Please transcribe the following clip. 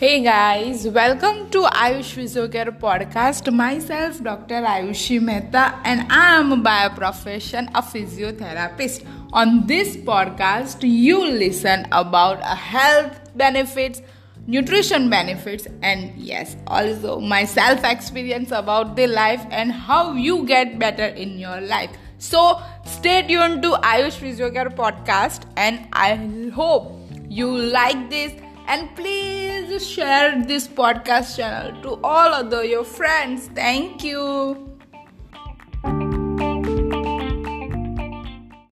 Hey guys, welcome to Ayush Physiocare podcast. Myself, Dr. Ayushi Mehta, and I am by profession a physiotherapist. On this podcast, you listen about health benefits, nutrition benefits, and yes, also my self experience about the life and how you get better in your life. So stay tuned to Ayush Physiocare podcast, and I hope you like this and please share this podcast channel to all other your friends. Thank you